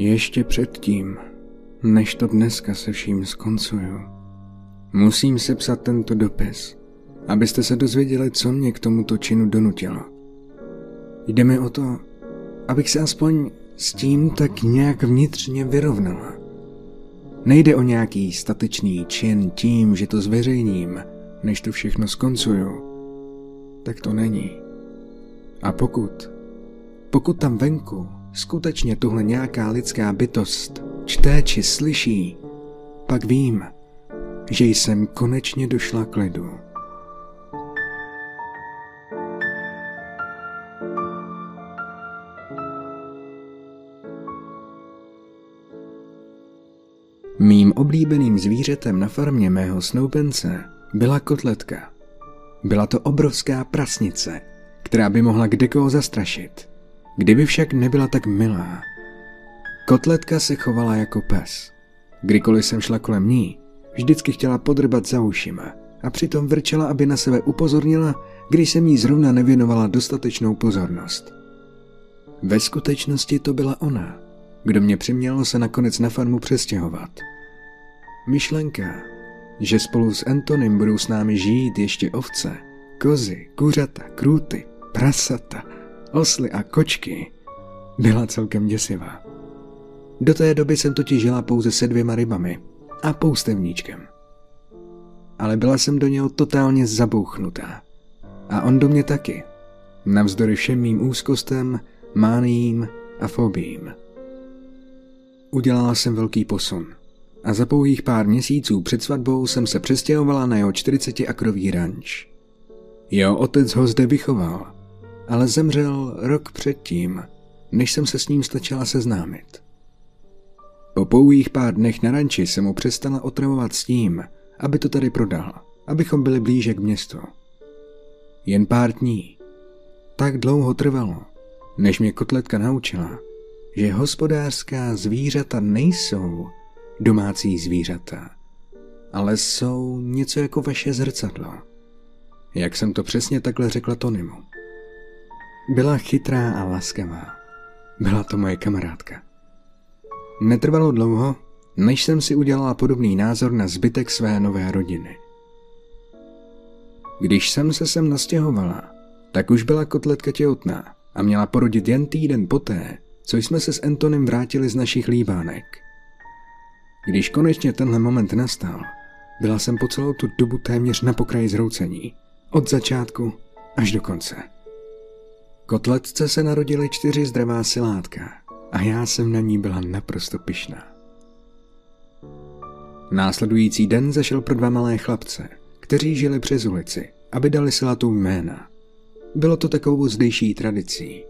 Ještě předtím, než to dneska se vším skoncuju, musím sepsat tento dopis, abyste se dozvěděli, co mě k tomuto činu donutilo. Jde mi o to, abych se aspoň s tím tak nějak vnitřně vyrovnala. Nejde o nějaký statečný čin tím, že to zveřejním, než to všechno skoncuju. Tak to není. A pokud, pokud tam venku skutečně tuhle nějaká lidská bytost čte či slyší, pak vím, že jsem konečně došla k lidu. Mým oblíbeným zvířetem na farmě mého snoubence byla kotletka. Byla to obrovská prasnice, která by mohla kdekoho zastrašit, kdyby však nebyla tak milá. Kotletka se chovala jako pes. Kdykoliv jsem šla kolem ní, vždycky chtěla podrbat za ušima a přitom vrčela, aby na sebe upozornila, když jsem jí zrovna nevěnovala dostatečnou pozornost. Ve skutečnosti to byla ona, kdo mě přimělo se nakonec na farmu přestěhovat. Myšlenka, že spolu s Antonym budou s námi žít ještě ovce, kozy, kuřata, krůty, prasata, osly a kočky, byla celkem děsivá. Do té doby jsem totiž žila pouze se dvěma rybami a poustevníčkem. Ale byla jsem do něho totálně zabouchnutá. A on do mě taky. Navzdory všem mým úzkostem, máním a fobím. Udělala jsem velký posun a za pouhých pár měsíců před svatbou jsem se přestěhovala na jeho 40-akrový ranč. Jeho otec ho zde vychoval, ale zemřel rok předtím, než jsem se s ním stačila seznámit. Po pouhých pár dnech na ranči se mu přestala otravovat s tím, aby to tady prodal, abychom byli blíže k městu. Jen pár dní. Tak dlouho trvalo, než mě kotletka naučila, že hospodářská zvířata nejsou domácí zvířata, ale jsou něco jako vaše zrcadlo. Jak jsem to přesně takhle řekla Tonymu. Byla chytrá a laskavá. Byla to moje kamarádka. Netrvalo dlouho, než jsem si udělala podobný názor na zbytek své nové rodiny. Když jsem se sem nastěhovala, tak už byla kotletka těhotná a měla porodit jen týden poté, co jsme se s Antonem vrátili z našich líbánek. Když konečně tenhle moment nastal, byla jsem po celou tu dobu téměř na pokraji zroucení. Od začátku až do konce. Kotletce se narodily čtyři zdravá silátka a já jsem na ní byla naprosto pyšná. Následující den zašel pro dva malé chlapce, kteří žili přes ulici, aby dali silatou jména. Bylo to takovou zdejší tradicí.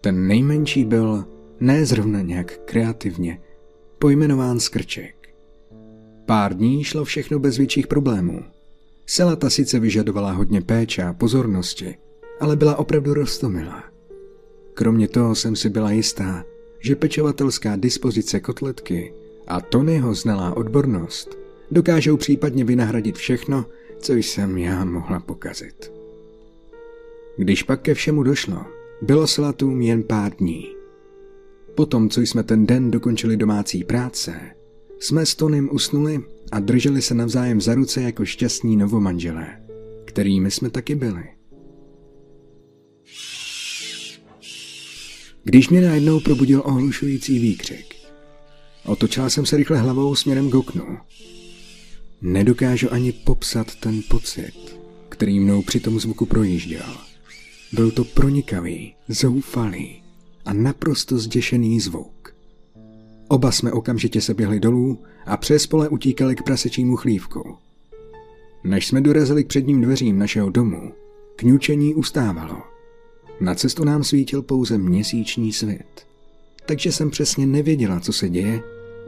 Ten nejmenší byl ne zrovna nějak kreativně pojmenován Skrček. Pár dní šlo všechno bez větších problémů. Selata sice vyžadovala hodně péče a pozornosti, ale byla opravdu rostomilá. Kromě toho jsem si byla jistá, že pečovatelská dispozice kotletky a Tonyho znalá odbornost dokážou případně vynahradit všechno, co jsem já mohla pokazit. Když pak ke všemu došlo, bylo slatům jen pár dní. Potom, co jsme ten den dokončili domácí práce, jsme s Tonym usnuli a drželi se navzájem za ruce jako šťastní novomanželé, kterými jsme taky byli. Když mě najednou probudil ohlušující výkřik, otočila jsem se rychle hlavou směrem k oknu. Nedokážu ani popsat ten pocit, který mnou při tom zvuku projížděl. Byl to pronikavý, zoufalý, a naprosto zděšený zvuk. Oba jsme okamžitě se běhli dolů a přes pole utíkali k prasečímu chlívku. Než jsme dorazili k předním dveřím našeho domu, kňučení ustávalo. Na cestu nám svítil pouze měsíční svět. Takže jsem přesně nevěděla, co se děje,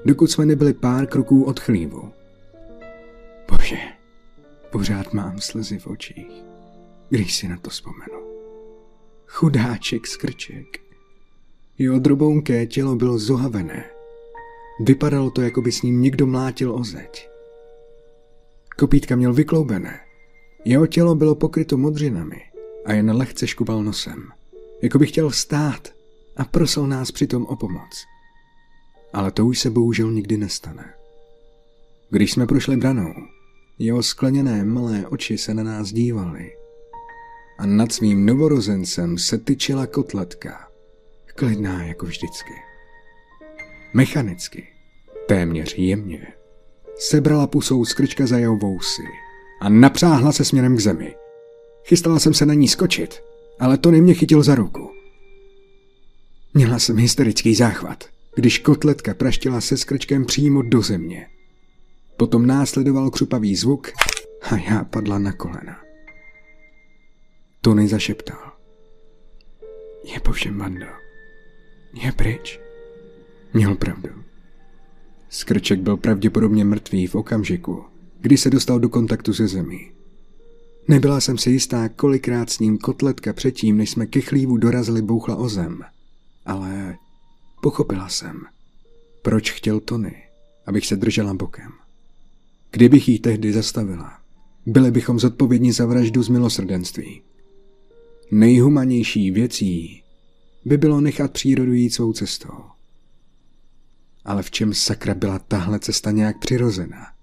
dokud jsme nebyli pár kroků od chlívu. Bože, pořád mám slzy v očích, když si na to vzpomenu. Chudáček skrček. Jeho drobounké tělo bylo zohavené. Vypadalo to, jako by s ním někdo mlátil o zeď. Kopítka měl vykloubené. Jeho tělo bylo pokryto modřinami a jen lehce škubal nosem. Jako by chtěl vstát a prosil nás přitom o pomoc. Ale to už se bohužel nikdy nestane. Když jsme prošli branou, jeho skleněné malé oči se na nás dívaly. A nad svým novorozencem se tyčila kotletka, klidná jako vždycky. Mechanicky, téměř jemně, sebrala pusou skrčka za jeho vousy a napřáhla se směrem k zemi. Chystala jsem se na ní skočit, ale Tony mě chytil za ruku. Měla jsem hysterický záchvat, když kotletka praštila se skrčkem přímo do země. Potom následoval křupavý zvuk a já padla na kolena. Tony zašeptal. Je po všem, Mando. Je pryč. Měl pravdu. Skrček byl pravděpodobně mrtvý v okamžiku, kdy se dostal do kontaktu se zemí. Nebyla jsem si jistá, kolikrát s ním kotletka předtím, než jsme ke chlívu dorazili, bouchla o zem. Ale pochopila jsem, proč chtěl Tony, abych se držela bokem. Kdybych jí tehdy zastavila, byli bychom zodpovědní za vraždu z milosrdenství. Nejhumanější věcí by bylo nechat přírodu jít svou cestou. Ale v čem sakra byla tahle cesta nějak přirozená?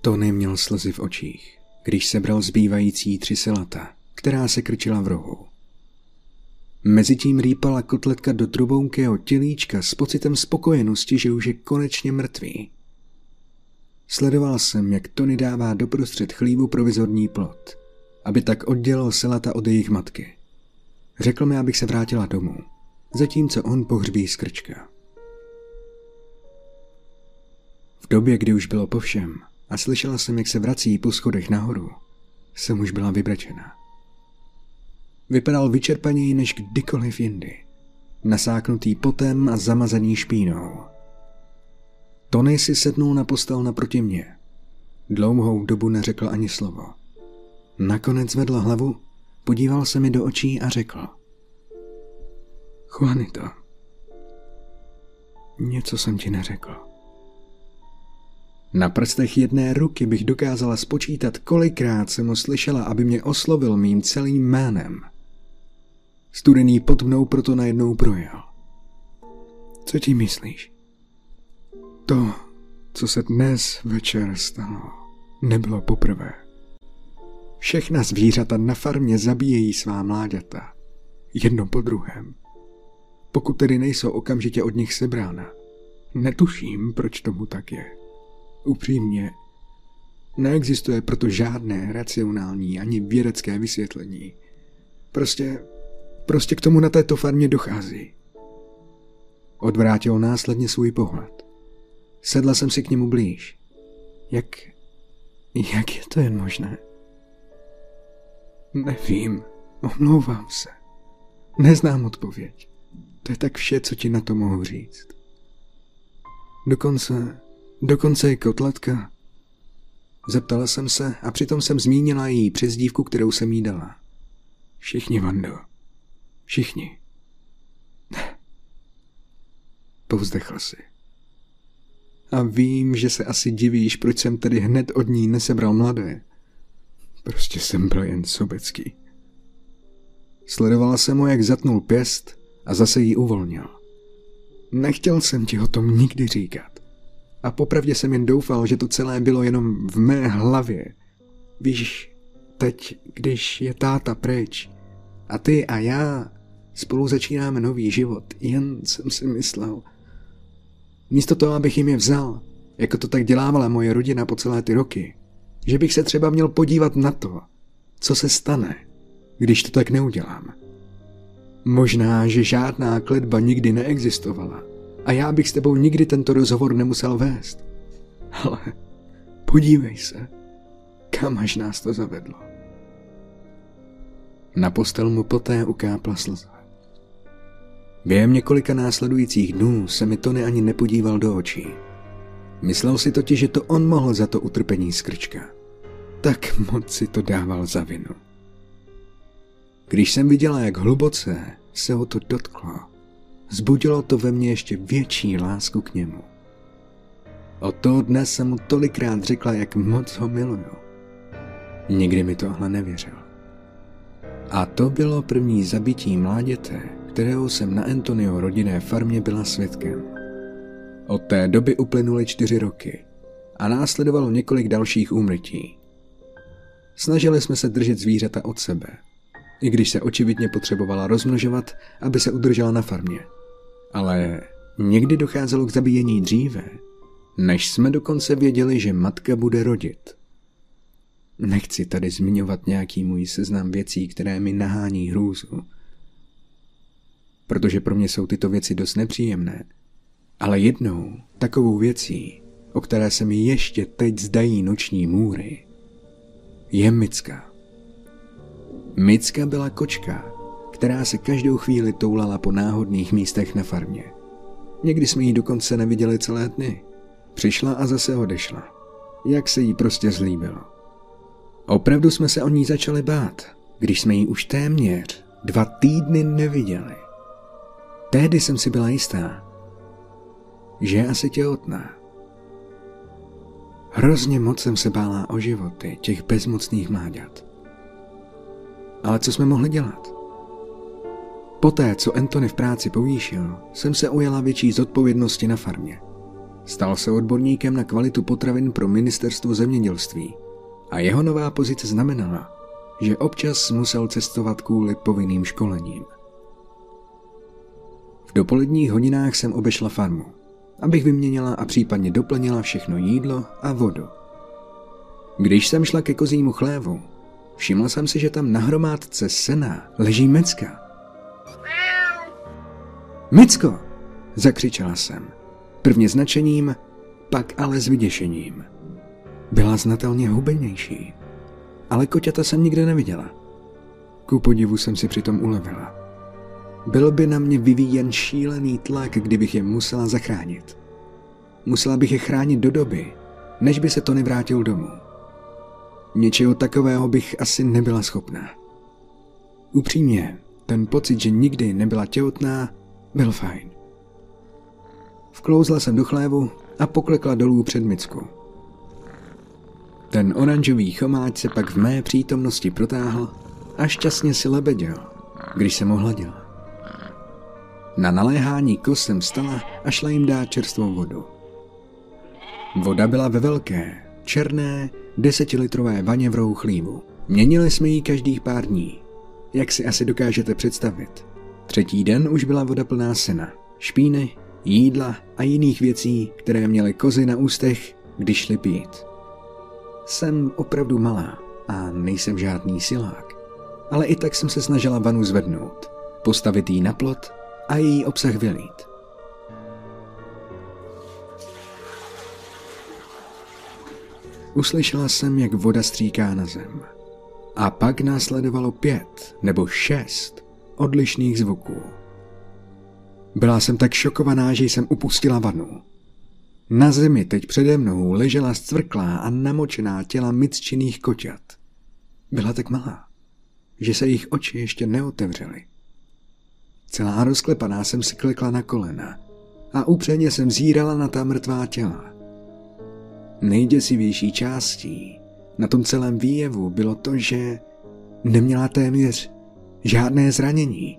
Tony měl slzy v očích, když sebral zbývající tři selata, která se krčila v rohu. Mezitím rýpala kotletka do trubounkého tělíčka s pocitem spokojenosti, že už je konečně mrtvý. Sledoval jsem, jak Tony dává doprostřed chlívu provizorní plot, aby tak oddělil selata od jejich matky. Řekl mi, abych se vrátila domů, zatímco on pohřbí skrčka. V době, kdy už bylo po všem a slyšela jsem, jak se vrací po schodech nahoru, jsem už byla vybrečena. Vypadal vyčerpaněji než kdykoliv jindy. Nasáknutý potem a zamazaný špínou. Tony si sednul na postel naproti mě. Dlouhou dobu neřekl ani slovo. Nakonec vedl hlavu, podíval se mi do očí a řekl. Juanito, něco jsem ti neřekl. Na prstech jedné ruky bych dokázala spočítat, kolikrát jsem ho slyšela, aby mě oslovil mým celým jménem – Studený pod mnou proto najednou projel. Co ti myslíš? To, co se dnes večer stalo, nebylo poprvé. Všechna zvířata na farmě zabíjejí svá mláďata. Jedno po druhém. Pokud tedy nejsou okamžitě od nich sebrána. Netuším, proč tomu tak je. Upřímně, neexistuje proto žádné racionální ani vědecké vysvětlení. Prostě Prostě k tomu na této farmě dochází. Odvrátil následně svůj pohled. Sedla jsem si k němu blíž. Jak... jak je to jen možné? Nevím, omlouvám se. Neznám odpověď. To je tak vše, co ti na to mohu říct. Dokonce, dokonce i kotletka. Zeptala jsem se a přitom jsem zmínila její přezdívku, kterou jsem jí dala. Všichni, Vando. Všichni. Povzdechl si. A vím, že se asi divíš, proč jsem tedy hned od ní nesebral mladé. Prostě jsem byl jen sobecký. Sledovala jsem ho, jak zatnul pěst a zase ji uvolnil. Nechtěl jsem ti o tom nikdy říkat. A popravdě jsem jen doufal, že to celé bylo jenom v mé hlavě. Víš, teď, když je táta pryč, a ty a já Spolu začínáme nový život, jen jsem si myslel. Místo toho, abych jim je vzal, jako to tak dělávala moje rodina po celé ty roky, že bych se třeba měl podívat na to, co se stane, když to tak neudělám. Možná, že žádná kletba nikdy neexistovala a já bych s tebou nikdy tento rozhovor nemusel vést. Ale podívej se, kam až nás to zavedlo. Na postel mu poté ukápla slza. Během několika následujících dnů se mi Tony ani nepodíval do očí. Myslel si totiž, že to on mohl za to utrpení skrčka. Tak moc si to dával za vinu. Když jsem viděla, jak hluboce se ho to dotklo, zbudilo to ve mně ještě větší lásku k němu. Od toho dne jsem mu tolikrát řekla, jak moc ho miluju. Nikdy mi tohle nevěřil. A to bylo první zabití mláděte, kterého jsem na Antonio rodinné farmě byla svědkem. Od té doby uplynuly čtyři roky a následovalo několik dalších úmrtí. Snažili jsme se držet zvířata od sebe, i když se očividně potřebovala rozmnožovat, aby se udržela na farmě. Ale někdy docházelo k zabíjení dříve, než jsme dokonce věděli, že matka bude rodit. Nechci tady zmiňovat nějaký můj seznam věcí, které mi nahání hrůzu, protože pro mě jsou tyto věci dost nepříjemné. Ale jednou takovou věcí, o které se mi ještě teď zdají noční můry, je Micka. Micka byla kočka, která se každou chvíli toulala po náhodných místech na farmě. Někdy jsme ji dokonce neviděli celé dny. Přišla a zase odešla. Jak se jí prostě zlíbilo. Opravdu jsme se o ní začali bát, když jsme ji už téměř dva týdny neviděli. Tehdy jsem si byla jistá, že je asi těhotná. Hrozně moc jsem se bála o životy těch bezmocných mláďat. Ale co jsme mohli dělat? Poté, co Anthony v práci povýšil, jsem se ujala větší zodpovědnosti na farmě. Stal se odborníkem na kvalitu potravin pro ministerstvo zemědělství a jeho nová pozice znamenala, že občas musel cestovat kvůli povinným školením. V dopoledních hodinách jsem obešla farmu, abych vyměnila a případně doplnila všechno jídlo a vodu. Když jsem šla ke kozímu chlévu, všimla jsem si, že tam na hromádce sena leží Mecka. Micko! Zakřičela jsem. Prvně značením, pak ale s vyděšením. Byla znatelně hubenější. Ale koťata jsem nikde neviděla. Ku podivu jsem si přitom ulevila. Byl by na mě vyvíjen šílený tlak, kdybych je musela zachránit. Musela bych je chránit do doby, než by se to nevrátil domů. Něčeho takového bych asi nebyla schopná. Upřímně, ten pocit, že nikdy nebyla těhotná, byl fajn. Vklouzla jsem do chlévu a poklekla dolů před Mickou. Ten oranžový chomáč se pak v mé přítomnosti protáhl a šťastně si lebeděl, když jsem ohladila. Na naléhání kos jsem stala a šla jim dát čerstvou vodu. Voda byla ve velké, černé, desetilitrové vaně v rouchlívu. Měnili jsme ji každých pár dní. Jak si asi dokážete představit. Třetí den už byla voda plná sena, špíny, jídla a jiných věcí, které měly kozy na ústech, když šli pít. Jsem opravdu malá a nejsem žádný silák, ale i tak jsem se snažila vanu zvednout, postavit ji na plot a její obsah vylít. Uslyšela jsem, jak voda stříká na zem. A pak následovalo pět nebo šest odlišných zvuků. Byla jsem tak šokovaná, že jsem upustila vanu. Na zemi teď přede mnou ležela zcvrklá a namočená těla mytčinných koťat. Byla tak malá, že se jejich oči ještě neotevřely. Celá rozklepaná jsem si klekla na kolena a upřeně jsem zírala na ta mrtvá těla. Nejděsivější částí na tom celém výjevu bylo to, že neměla téměř žádné zranění.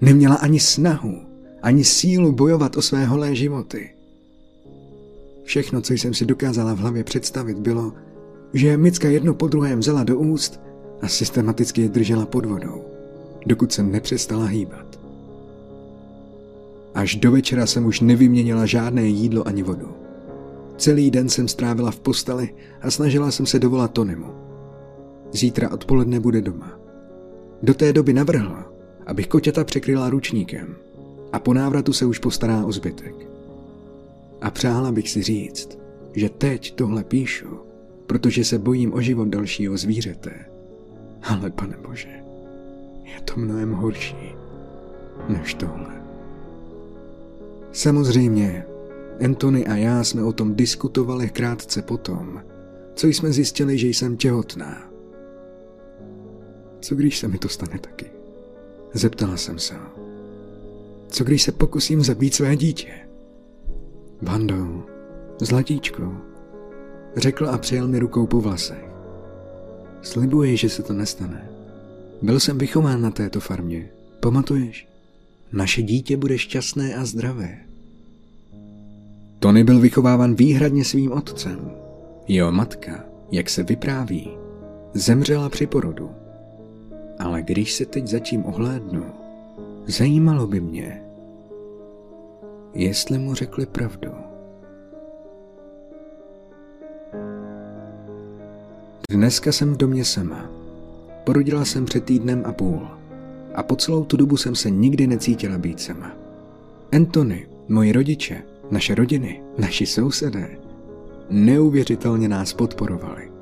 Neměla ani snahu, ani sílu bojovat o své holé životy. Všechno, co jsem si dokázala v hlavě představit, bylo, že Micka jedno po druhém vzala do úst a systematicky je držela pod vodou, dokud se nepřestala hýbat. Až do večera jsem už nevyměnila žádné jídlo ani vodu. Celý den jsem strávila v posteli a snažila jsem se dovolat Tonymu. Zítra odpoledne bude doma. Do té doby navrhla, abych koťata překryla ručníkem a po návratu se už postará o zbytek. A přála bych si říct, že teď tohle píšu, protože se bojím o život dalšího zvířete. Ale pane bože, je to mnohem horší než tohle. Samozřejmě, Anthony a já jsme o tom diskutovali krátce potom, co jsme zjistili, že jsem těhotná. Co když se mi to stane taky? Zeptala jsem se. Co když se pokusím zabít své dítě? Bando, zlatíčko, řekl a přijel mi rukou po vlasech. Slibuji, že se to nestane. Byl jsem vychován na této farmě, pamatuješ? Naše dítě bude šťastné a zdravé. Tony byl vychováván výhradně svým otcem. Jeho matka, jak se vypráví, zemřela při porodu. Ale když se teď zatím ohlédnu, zajímalo by mě, jestli mu řekli pravdu. Dneska jsem v domě sama. Porodila jsem před týdnem a půl. A po celou tu dobu jsem se nikdy necítila být sama. Anthony, moji rodiče, naše rodiny, naši sousedé, neuvěřitelně nás podporovali.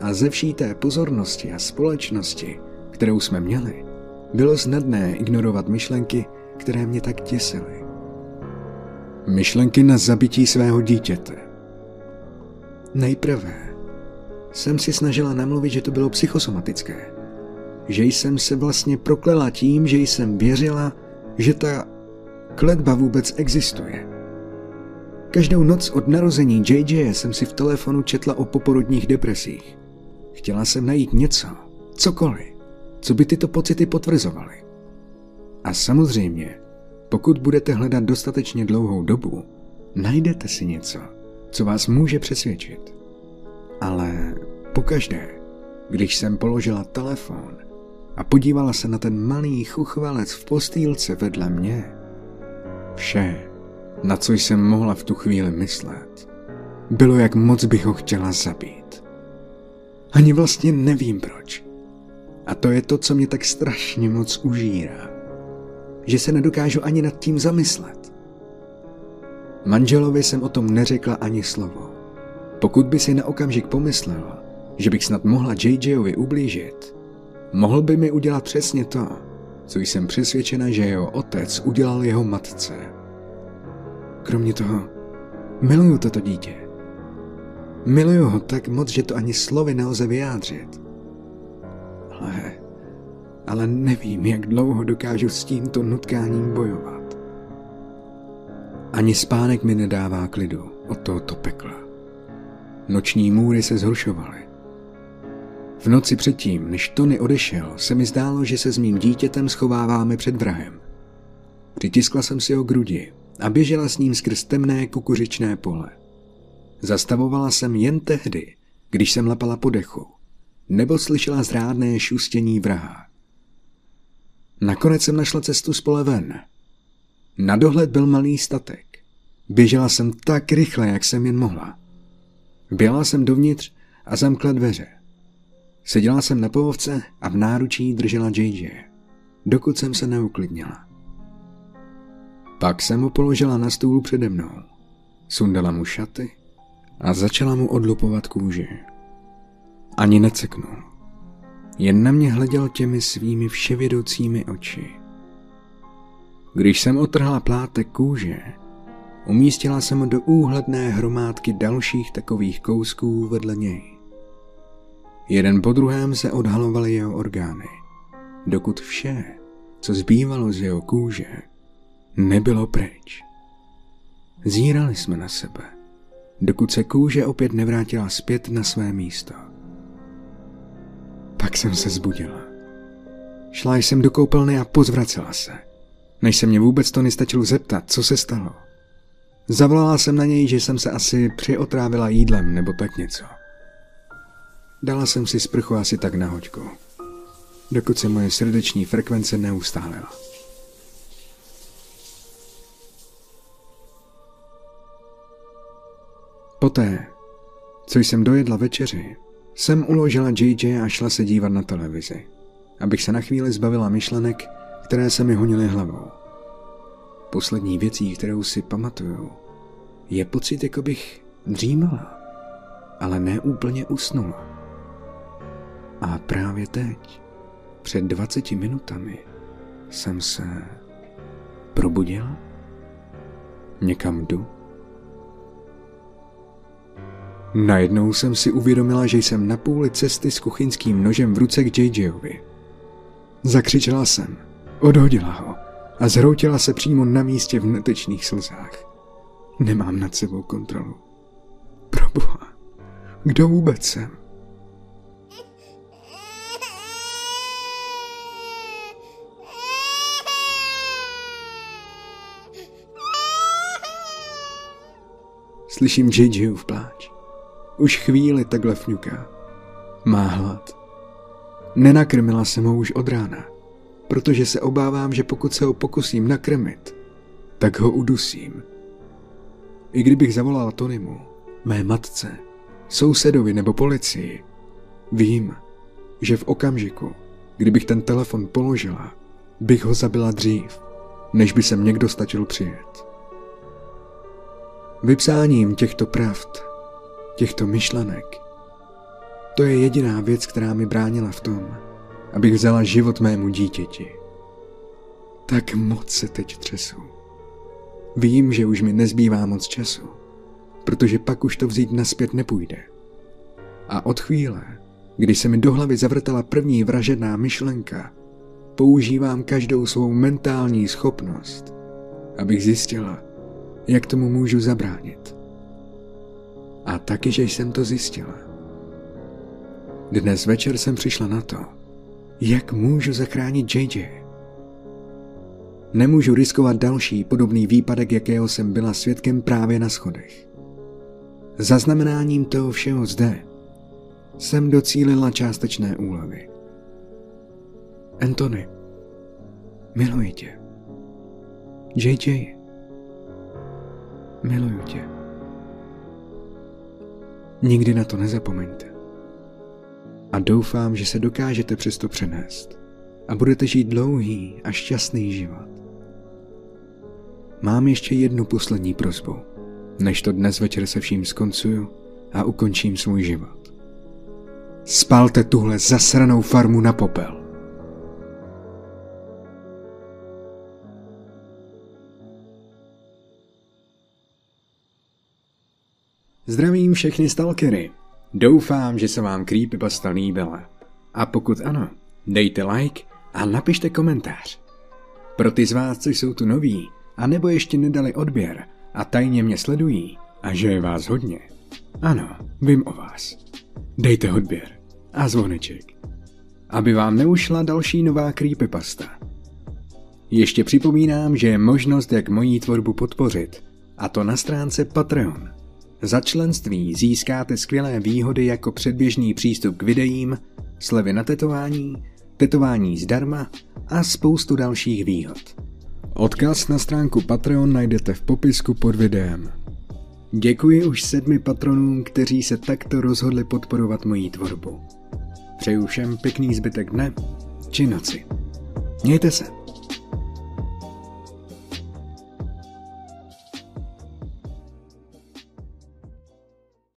A ze vší té pozornosti a společnosti, kterou jsme měli, bylo snadné ignorovat myšlenky, které mě tak těsily. Myšlenky na zabití svého dítěte. Nejprve jsem si snažila namluvit, že to bylo psychosomatické. Že jsem se vlastně proklela tím, že jsem věřila, že ta kletba vůbec existuje. Každou noc od narození JJ jsem si v telefonu četla o poporodních depresích. Chtěla jsem najít něco, cokoliv, co by tyto pocity potvrzovaly. A samozřejmě, pokud budete hledat dostatečně dlouhou dobu, najdete si něco, co vás může přesvědčit. Ale pokaždé, když jsem položila telefon a podívala se na ten malý chuchvalec v postýlce vedle mě, vše, na co jsem mohla v tu chvíli myslet, bylo, jak moc bych ho chtěla zabít. Ani vlastně nevím proč. A to je to, co mě tak strašně moc užírá. Že se nedokážu ani nad tím zamyslet. Manželovi jsem o tom neřekla ani slovo. Pokud by si na okamžik pomyslela, že bych snad mohla JJovi ublížit, mohl by mi udělat přesně to, co jsem přesvědčena, že jeho otec udělal jeho matce. Kromě toho, miluju toto dítě. Miluju ho tak moc, že to ani slovy nelze vyjádřit. Ale, ale nevím, jak dlouho dokážu s tímto nutkáním bojovat. Ani spánek mi nedává klidu od tohoto pekla. Noční můry se zhoršovaly. V noci předtím, než Tony odešel, se mi zdálo, že se s mým dítětem schováváme před vrahem. Přitiskla jsem si ho grudi a běžela s ním skrz temné kukuřičné pole. Zastavovala jsem jen tehdy, když jsem lapala po dechu, nebo slyšela zrádné šustění vraha. Nakonec jsem našla cestu z pole ven. Na dohled byl malý statek. Běžela jsem tak rychle, jak jsem jen mohla. Běla jsem dovnitř a zamkla dveře. Seděla jsem na pohovce a v náručí držela JJ, dokud jsem se neuklidnila. Pak jsem mu položila na stůl přede mnou. Sundala mu šaty a začala mu odlupovat kůži. Ani neceknul. Jen na mě hleděl těmi svými vševědoucími oči. Když jsem otrhla plátek kůže, umístila jsem do úhledné hromádky dalších takových kousků vedle něj. Jeden po druhém se odhalovaly jeho orgány, dokud vše, co zbývalo z jeho kůže, nebylo pryč. Zírali jsme na sebe, dokud se kůže opět nevrátila zpět na své místo. Pak jsem se zbudila. Šla jsem do koupelny a pozvracela se, než se mě vůbec to nestačilo zeptat, co se stalo. Zavolala jsem na něj, že jsem se asi přiotrávila jídlem nebo tak něco. Dala jsem si sprchu asi tak na hoďku, dokud se moje srdeční frekvence neustálila. Poté, co jsem dojedla večeři, jsem uložila JJ a šla se dívat na televizi, abych se na chvíli zbavila myšlenek, které se mi honily hlavou. Poslední věcí, kterou si pamatuju, je pocit, jako bych dřímala, ale ne úplně usnula. A právě teď, před 20 minutami, jsem se probudila? Někam jdu? Najednou jsem si uvědomila, že jsem na půli cesty s kuchyňským nožem v ruce k JJovi. Zakřičela jsem, odhodila ho a zhroutila se přímo na místě v netečných slzách. Nemám nad sebou kontrolu. Proboha, kdo vůbec jsem? Slyším JJův pláč. Už chvíli takhle fňuká. Má hlad. Nenakrmila jsem ho už od rána, protože se obávám, že pokud se ho pokusím nakrmit, tak ho udusím. I kdybych zavolala Tonymu, mé matce, sousedovi nebo policii, vím, že v okamžiku, kdybych ten telefon položila, bych ho zabila dřív, než by sem někdo stačil přijet. Vypsáním těchto pravd, těchto myšlenek, to je jediná věc, která mi bránila v tom, abych vzala život mému dítěti. Tak moc se teď třesu. Vím, že už mi nezbývá moc času, protože pak už to vzít naspět nepůjde. A od chvíle, kdy se mi do hlavy zavrtala první vražedná myšlenka, používám každou svou mentální schopnost, abych zjistila, jak tomu můžu zabránit. A taky, že jsem to zjistila. Dnes večer jsem přišla na to, jak můžu zachránit JJ. Nemůžu riskovat další podobný výpadek, jakého jsem byla svědkem právě na schodech. Zaznamenáním toho všeho zde jsem docílila částečné úlevy. Anthony, miluji tě. JJ, miluju tě. Nikdy na to nezapomeňte. A doufám, že se dokážete přesto přenést a budete žít dlouhý a šťastný život. Mám ještě jednu poslední prozbu, než to dnes večer se vším skoncuju a ukončím svůj život. Spalte tuhle zasranou farmu na popel. Zdravím všechny stalkery. Doufám, že se vám Creepypasta líbila. A pokud ano, dejte like a napište komentář. Pro ty z vás, co jsou tu noví, a nebo ještě nedali odběr a tajně mě sledují, a že je vás hodně, ano, vím o vás. Dejte odběr a zvoneček, aby vám neušla další nová creepypasta. Ještě připomínám, že je možnost, jak mojí tvorbu podpořit, a to na stránce Patreon. Za členství získáte skvělé výhody jako předběžný přístup k videím, slevy na tetování, tetování zdarma a spoustu dalších výhod. Odkaz na stránku Patreon najdete v popisku pod videem. Děkuji už sedmi patronům, kteří se takto rozhodli podporovat moji tvorbu. Přeju všem pěkný zbytek dne či noci. Mějte se.